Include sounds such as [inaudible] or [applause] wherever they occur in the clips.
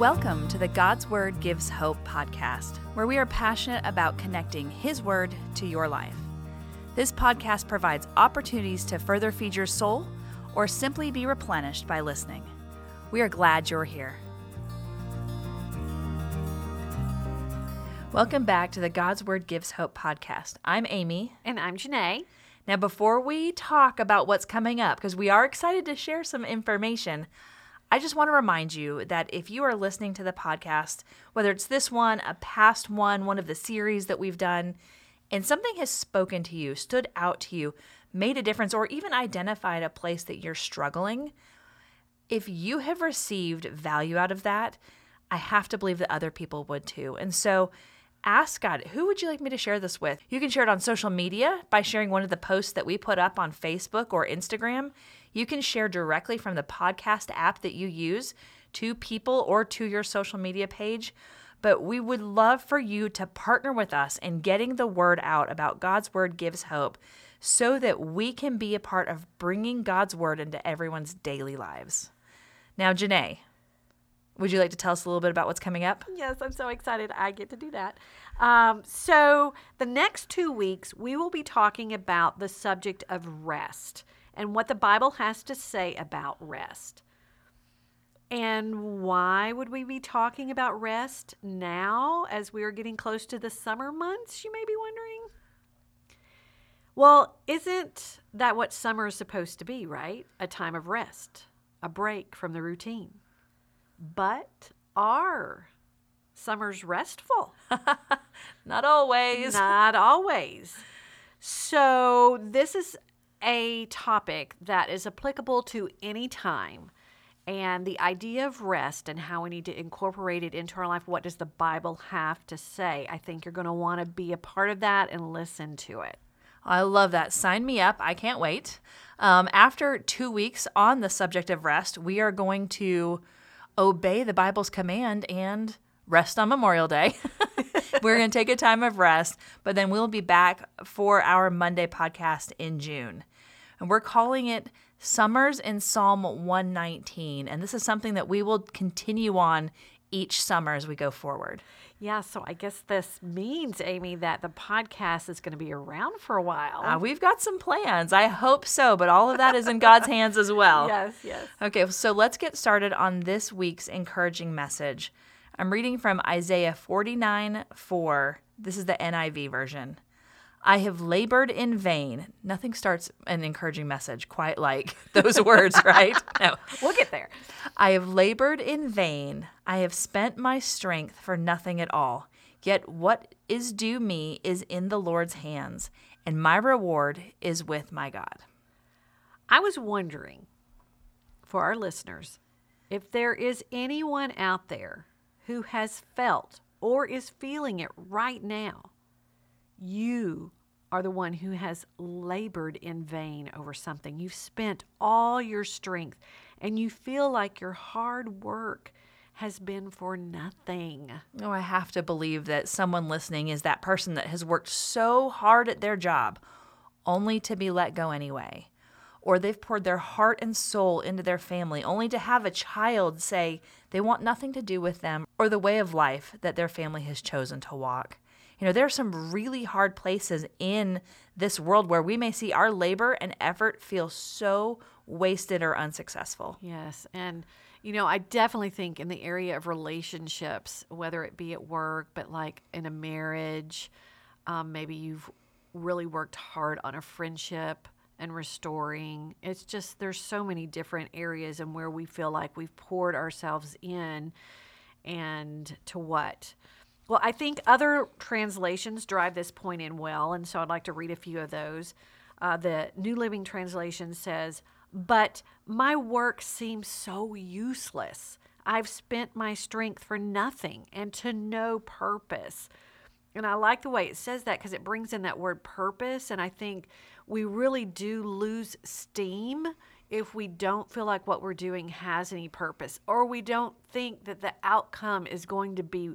Welcome to the God's Word Gives Hope podcast, where we are passionate about connecting His Word to your life. This podcast provides opportunities to further feed your soul or simply be replenished by listening. We are glad you're here. Welcome back to the God's Word Gives Hope podcast. I'm Amy. And I'm Janae. Now, before we talk about what's coming up, because we are excited to share some information, I just want to remind you that if you are listening to the podcast, whether it's this one, a past one, one of the series that we've done, and something has spoken to you, stood out to you, made a difference, or even identified a place that you're struggling, if you have received value out of that, I have to believe that other people would too. And so, ask God, who would you like me to share this with? You can share it on social media by sharing one of the posts that we put up on Facebook or Instagram. You can share directly from the podcast app that you use to people or to your social media page. But we would love for you to partner with us in getting the word out about God's Word gives hope so that we can be a part of bringing God's Word into everyone's daily lives. Now, Janae, would you like to tell us a little bit about what's coming up? Yes, I'm so excited I get to do that. Um, so, the next two weeks, we will be talking about the subject of rest and what the Bible has to say about rest. And why would we be talking about rest now as we are getting close to the summer months, you may be wondering? Well, isn't that what summer is supposed to be, right? A time of rest, a break from the routine. But are summers restful? [laughs] Not always. Not always. So, this is a topic that is applicable to any time. And the idea of rest and how we need to incorporate it into our life. What does the Bible have to say? I think you're going to want to be a part of that and listen to it. I love that. Sign me up. I can't wait. Um, after two weeks on the subject of rest, we are going to obey the Bible's command and rest on Memorial Day. [laughs] We're going to take a time of rest, but then we'll be back for our Monday podcast in June. And we're calling it Summers in Psalm 119. And this is something that we will continue on each summer as we go forward. Yeah, so I guess this means, Amy, that the podcast is going to be around for a while. Uh, we've got some plans. I hope so, but all of that is in God's [laughs] hands as well. Yes, yes. Okay, so let's get started on this week's encouraging message. I'm reading from Isaiah 49 4. This is the NIV version. I have labored in vain. Nothing starts an encouraging message quite like [laughs] those words, right? No. We'll get there. I have labored in vain. I have spent my strength for nothing at all. Yet what is due me is in the Lord's hands, and my reward is with my God. I was wondering for our listeners if there is anyone out there who has felt or is feeling it right now you are the one who has labored in vain over something. You've spent all your strength and you feel like your hard work has been for nothing. Oh, I have to believe that someone listening is that person that has worked so hard at their job only to be let go anyway. Or they've poured their heart and soul into their family only to have a child say they want nothing to do with them or the way of life that their family has chosen to walk. You know, there are some really hard places in this world where we may see our labor and effort feel so wasted or unsuccessful. Yes. And, you know, I definitely think in the area of relationships, whether it be at work, but like in a marriage, um, maybe you've really worked hard on a friendship and restoring. It's just, there's so many different areas and where we feel like we've poured ourselves in and to what? Well, I think other translations drive this point in well, and so I'd like to read a few of those. Uh, the New Living Translation says, But my work seems so useless. I've spent my strength for nothing and to no purpose. And I like the way it says that because it brings in that word purpose. And I think we really do lose steam if we don't feel like what we're doing has any purpose or we don't think that the outcome is going to be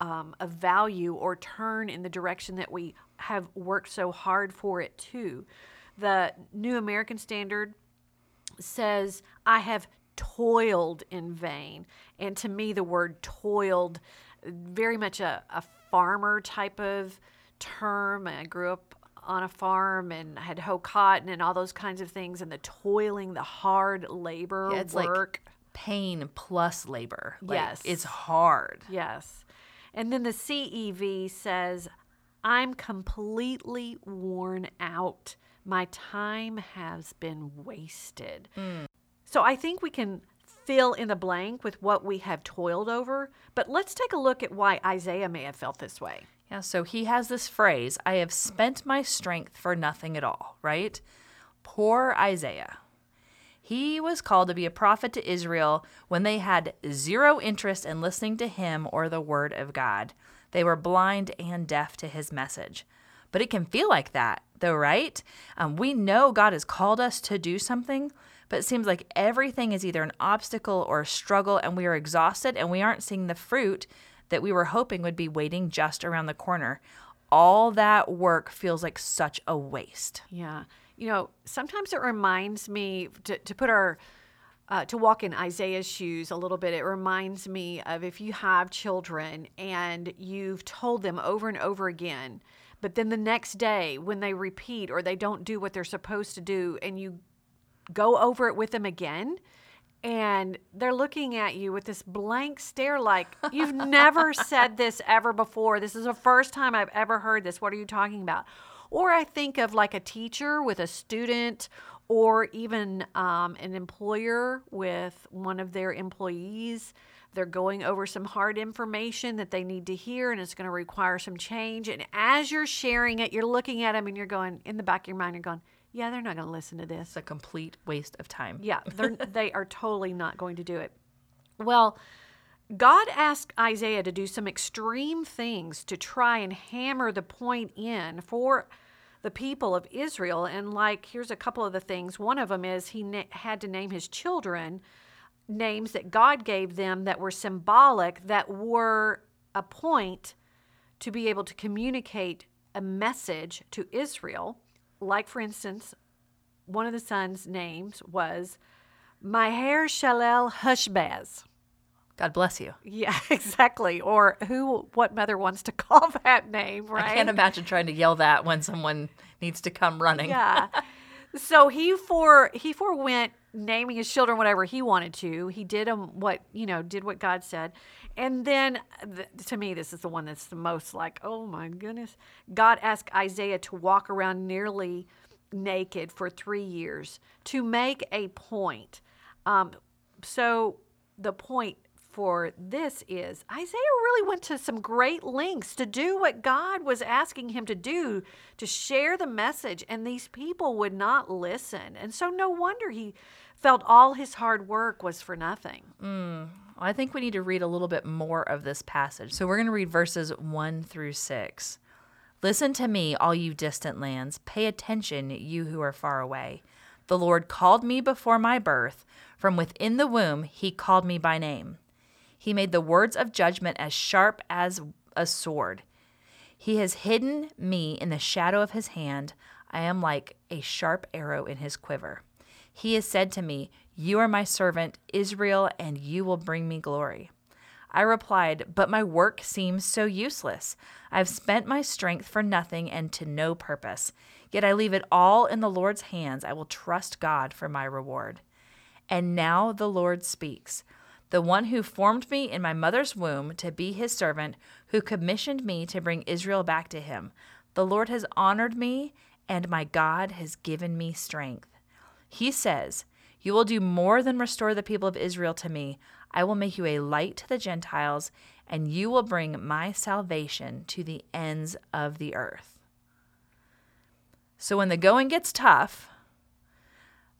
um, a value or turn in the direction that we have worked so hard for it to. The New American Standard says, I have toiled in vain. And to me, the word toiled, very much a, a farmer type of term. I grew up on a farm and had hoe cotton and all those kinds of things and the toiling, the hard labor Yeah, it's work. like pain plus labor. Like, Yes. It's hard. Yes. And then the CEV says, I'm completely worn out. My time has been wasted. Hmm. So I think we can fill in the blank with what we have toiled over, but let's take a look at why Isaiah may have felt this way. Yeah, so he has this phrase I have spent my strength for nothing at all, right? Poor Isaiah. He was called to be a prophet to Israel when they had zero interest in listening to him or the word of God. They were blind and deaf to his message. But it can feel like that, though, right? Um, we know God has called us to do something, but it seems like everything is either an obstacle or a struggle, and we are exhausted and we aren't seeing the fruit that we were hoping would be waiting just around the corner. All that work feels like such a waste. Yeah. You know, sometimes it reminds me to, to put our, uh, to walk in Isaiah's shoes a little bit. It reminds me of if you have children and you've told them over and over again, but then the next day when they repeat or they don't do what they're supposed to do and you go over it with them again and they're looking at you with this blank stare like you've [laughs] never said this ever before this is the first time i've ever heard this what are you talking about or i think of like a teacher with a student or even um, an employer with one of their employees they're going over some hard information that they need to hear and it's going to require some change and as you're sharing it you're looking at them and you're going in the back of your mind you're going yeah they're not going to listen to this It's a complete waste of time. yeah, they're, [laughs] they are totally not going to do it. Well, God asked Isaiah to do some extreme things to try and hammer the point in for the people of Israel. And, like, here's a couple of the things. One of them is he na- had to name his children names that God gave them that were symbolic, that were a point to be able to communicate a message to Israel. Like, for instance, one of the sons' names was Maher-shalal-hash-baz. God bless you. Yeah, [laughs] exactly. Or who, what mother wants to [laughs] call that name, right? I can't imagine trying to yell that when someone needs to come running. yeah. [laughs] So he for he forewent naming his children whatever he wanted to. He did them what you know did what God said, and then th- to me this is the one that's the most like oh my goodness. God asked Isaiah to walk around nearly naked for three years to make a point. Um, so the point for this is Isaiah really went to some great lengths to do what God was asking him to do to share the message, and these people would not listen. And so, no wonder he felt all his hard work was for nothing. Hmm. I think we need to read a little bit more of this passage. So we're going to read verses 1 through 6. Listen to me, all you distant lands. Pay attention, you who are far away. The Lord called me before my birth. From within the womb, he called me by name. He made the words of judgment as sharp as a sword. He has hidden me in the shadow of his hand. I am like a sharp arrow in his quiver. He has said to me, You are my servant, Israel, and you will bring me glory. I replied, But my work seems so useless. I've spent my strength for nothing and to no purpose. Yet I leave it all in the Lord's hands. I will trust God for my reward. And now the Lord speaks. The one who formed me in my mother's womb to be his servant, who commissioned me to bring Israel back to him. The Lord has honored me, and my God has given me strength. He says, You will do more than restore the people of Israel to me. I will make you a light to the Gentiles, and you will bring my salvation to the ends of the earth. So when the going gets tough,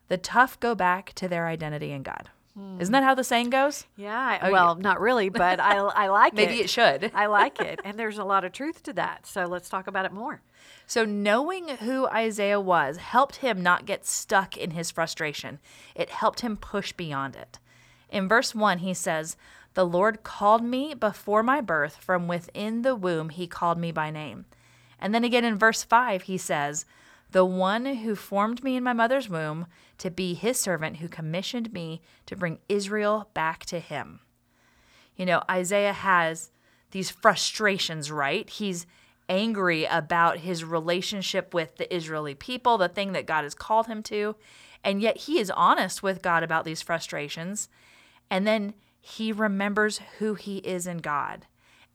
the tough go back to their identity in God. Isn't that how the saying goes? Yeah, I, oh, well, not really, but I, [laughs] I like Maybe it. Maybe it should. I like it. [laughs] And there's a lot of truth to that. So let's talk about it more. So, knowing who Isaiah was helped him not get stuck in his frustration. It helped him push beyond it. In verse 1, he says, The Lord called me before my birth. From within the womb, he called me by name. And then again in verse 5, he says, the one who formed me in my mother's womb to be his servant who commissioned me to bring Israel back to him. You know, Isaiah has these frustrations, right? He's angry about his relationship with the Israeli people, the thing that God has called him to. And yet he is honest with God about these frustrations. And then he remembers who he is in God.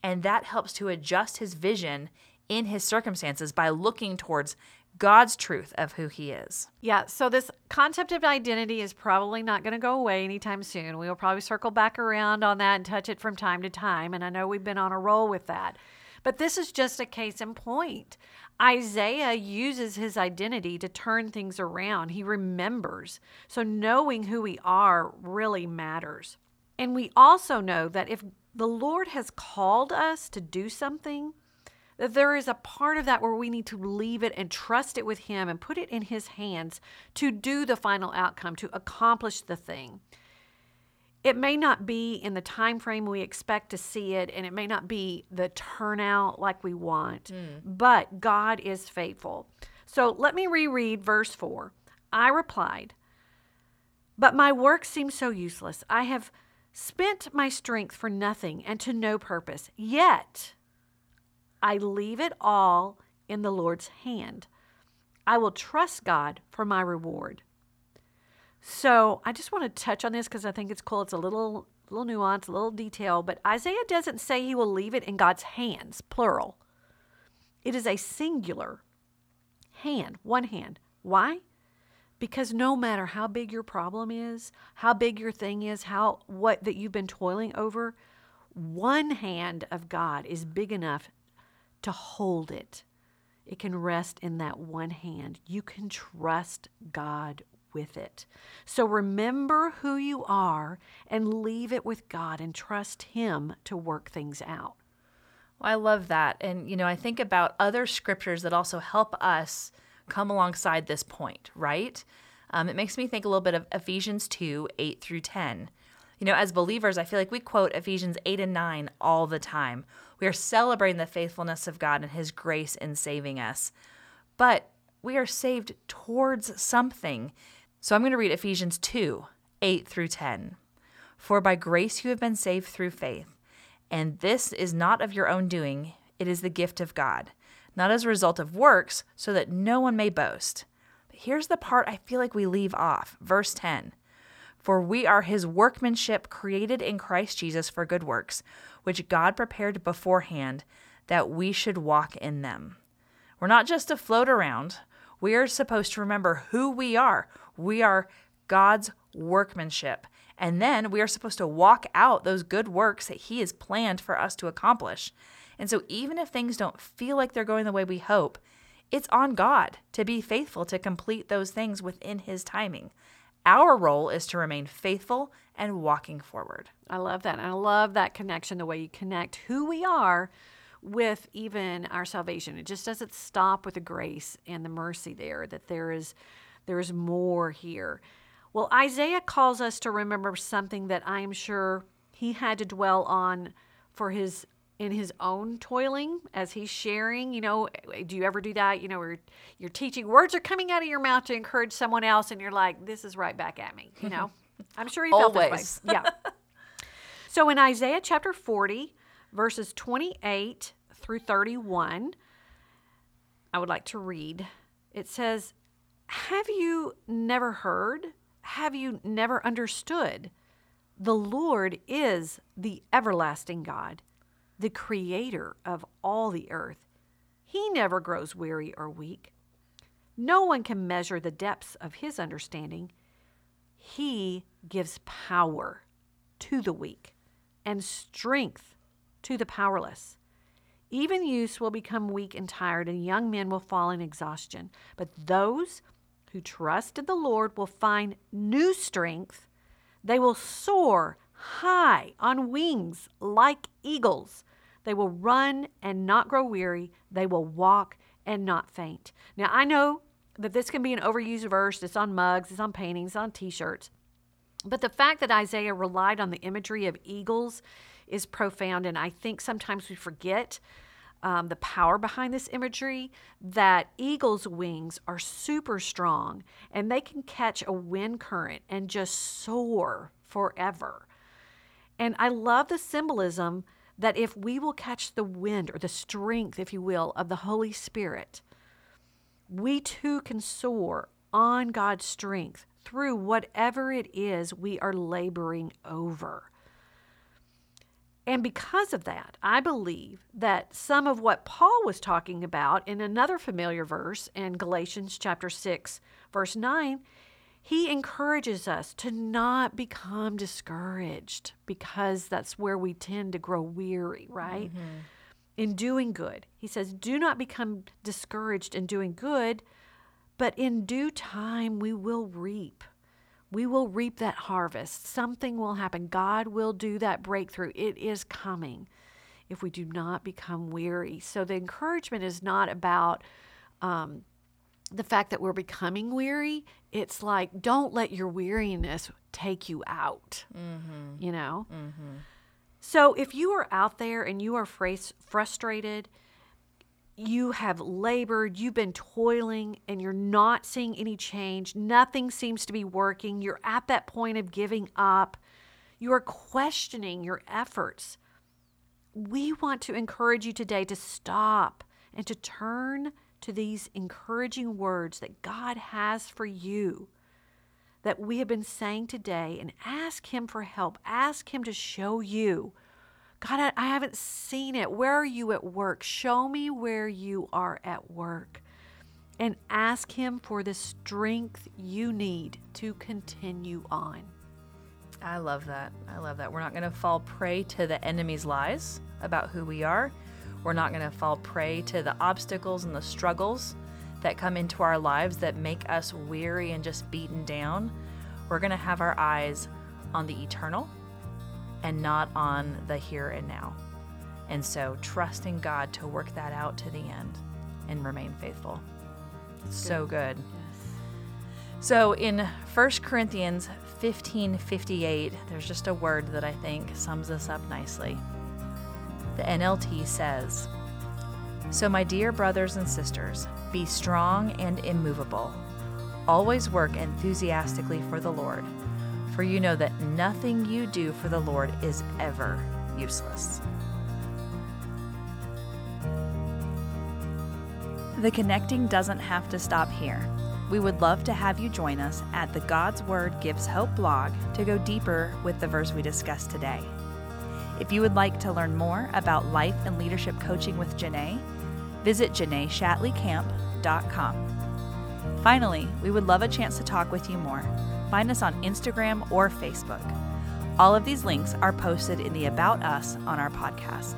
And that helps to adjust his vision in his circumstances by looking towards God's truth of who he is. Yeah, so this concept of identity is probably not going to go away anytime soon. We will probably circle back around on that and touch it from time to time. And I know we've been on a roll with that. But this is just a case in point. Isaiah uses his identity to turn things around. He remembers. So knowing who we are really matters. And we also know that if the Lord has called us to do something, that there is a part of that where we need to leave it and trust it with him and put it in his hands to do the final outcome to accomplish the thing. It may not be in the time frame we expect to see it and it may not be the turnout like we want mm. but god is faithful. So let me reread verse 4 i replied but my work seems so useless. I have spent my strength for nothing and to no purpose. Yet I leave it all in the Lord's hand. I will trust God for my reward. So I just want to touch on this because I think it's cool. It's a little little nuance, a little detail, but Isaiah doesn't say he will leave it in God's hands, plural. It is a singular hand, one hand. Why? Because no matter how big your problem is, how big your thing is, how what that you've been toiling over, one hand of God is big enough to hold it. It can rest in that one hand. You can trust God with it. So remember who you are and leave it with God and trust Him to work things out. Well, I love that. And, you know, I think about other scriptures that also help us come alongside this point, right? Um, it makes me think a little bit of Ephesians 2 8 through 10. You know, as believers, I feel like we quote Ephesians 8 and 9 all the time. We are celebrating the faithfulness of God and His grace in saving us. But we are saved towards something. So I'm going to read Ephesians 2 8 through 10. For by grace you have been saved through faith, and this is not of your own doing, it is the gift of God, not as a result of works, so that no one may boast. But here's the part I feel like we leave off. Verse 10 For we are his workmanship created in Christ Jesus for good works which God prepared beforehand that we should walk in them. We're not just to float around, we are supposed to remember who we are. We are God's workmanship. And then we are supposed to walk out those good works that He has planned for us to accomplish. And so, even if things don't feel like they're going the way we hope, it's on God to be faithful to complete those things within His timing. Our role is to remain faithful and walking forward. I love that. And I love that connection, the way you connect who we are with even our salvation. It just doesn't stop with the grace and the mercy there, that there is there is more here. Well, Isaiah calls us to remember something that I am sure he had to dwell on for his in his own toiling as he's sharing you know do you ever do that? You know where you're teaching words are coming out of your mouth to encourage someone else and you're like this is right back at me you know? [laughs] I'm sure he felt Always. this way. Yeah. [laughs] So in isaiah chapter 40 verses 28 through 31 i would like to read. It says have you never heard? Have you never understood? The lord is the everlasting god the creator of all the earth. He never grows weary or weak. No one can measure the depths of his understanding. He gives power to the weak and strength to the powerless. Even youths will become weak and tired, and young men will fall in exhaustion. But those who trust in the Lord will find new strength. They will soar high on wings like eagles. They will run and not grow weary. They will walk and not faint. Now, I know that this can be an overused verse. It's on mugs, it's on paintings, it's on t shirts. But the fact that Isaiah relied on the imagery of eagles is profound. And I think sometimes we forget um, the power behind this imagery that eagles' wings are super strong and they can catch a wind current and just soar forever. And I love the symbolism that if we will catch the wind or the strength, if you will, of the Holy Spirit, we too can soar on God's strength through whatever it is we are laboring over. And because of that, I believe that some of what Paul was talking about in another familiar verse in Galatians chapter 6, verse 9, he encourages us to not become discouraged because that's where we tend to grow weary, right? Mm-hmm. In doing good. He says, Do not become discouraged in doing good, but in due time we will reap we will reap that harvest. Something will happen. God will do that breakthrough. It is coming if we do not become weary. So the encouragement is not about um, the fact that we're becoming weary. It's like, don't let your weariness take you out, mm-hmm. you know? Mm-hmm. So if you are out there and you are frustrated, you have labored, you've been toiling, and you're not seeing any change. Nothing seems to be working. You're at that point of giving up. You are questioning your efforts. We want to encourage you today to stop and to turn to these encouraging words that God has for you that we have been saying today and ask Him for help. Ask Him to show you God, I, haven't seen it. Where are you at work? Show me where you are at work. And ask Him for the strength you need to continue on. I love that. I love that. We're not going to fall prey to the enemy's lies about who we are. We're not going to fall prey to the obstacles and the struggles that come into our lives that make us weary and just beaten down. We're going to have our eyes on the eternal and not on the here and now. And so trusting God to work that out to the end and remain faithful. So good. Yes. So in 1 Corinthians 15 58, there's just a word that I think sums this up nicely. The NLT says, So, my dear brothers and sisters, be strong and immovable. Always work enthusiastically for the Lord for you know that nothing you do for the Lord is ever useless. The connecting doesn't have to stop here. We would love to have you join us at the God's Word Gives Hope blog to go deeper with the verse we discussed today. If you would like to learn more about life and leadership coaching with Janae, visit janaeshatleycamp.com. Finally, we would love a chance to talk with you more find us on Instagram or Facebook. All of these links are posted in the About Us on our podcast.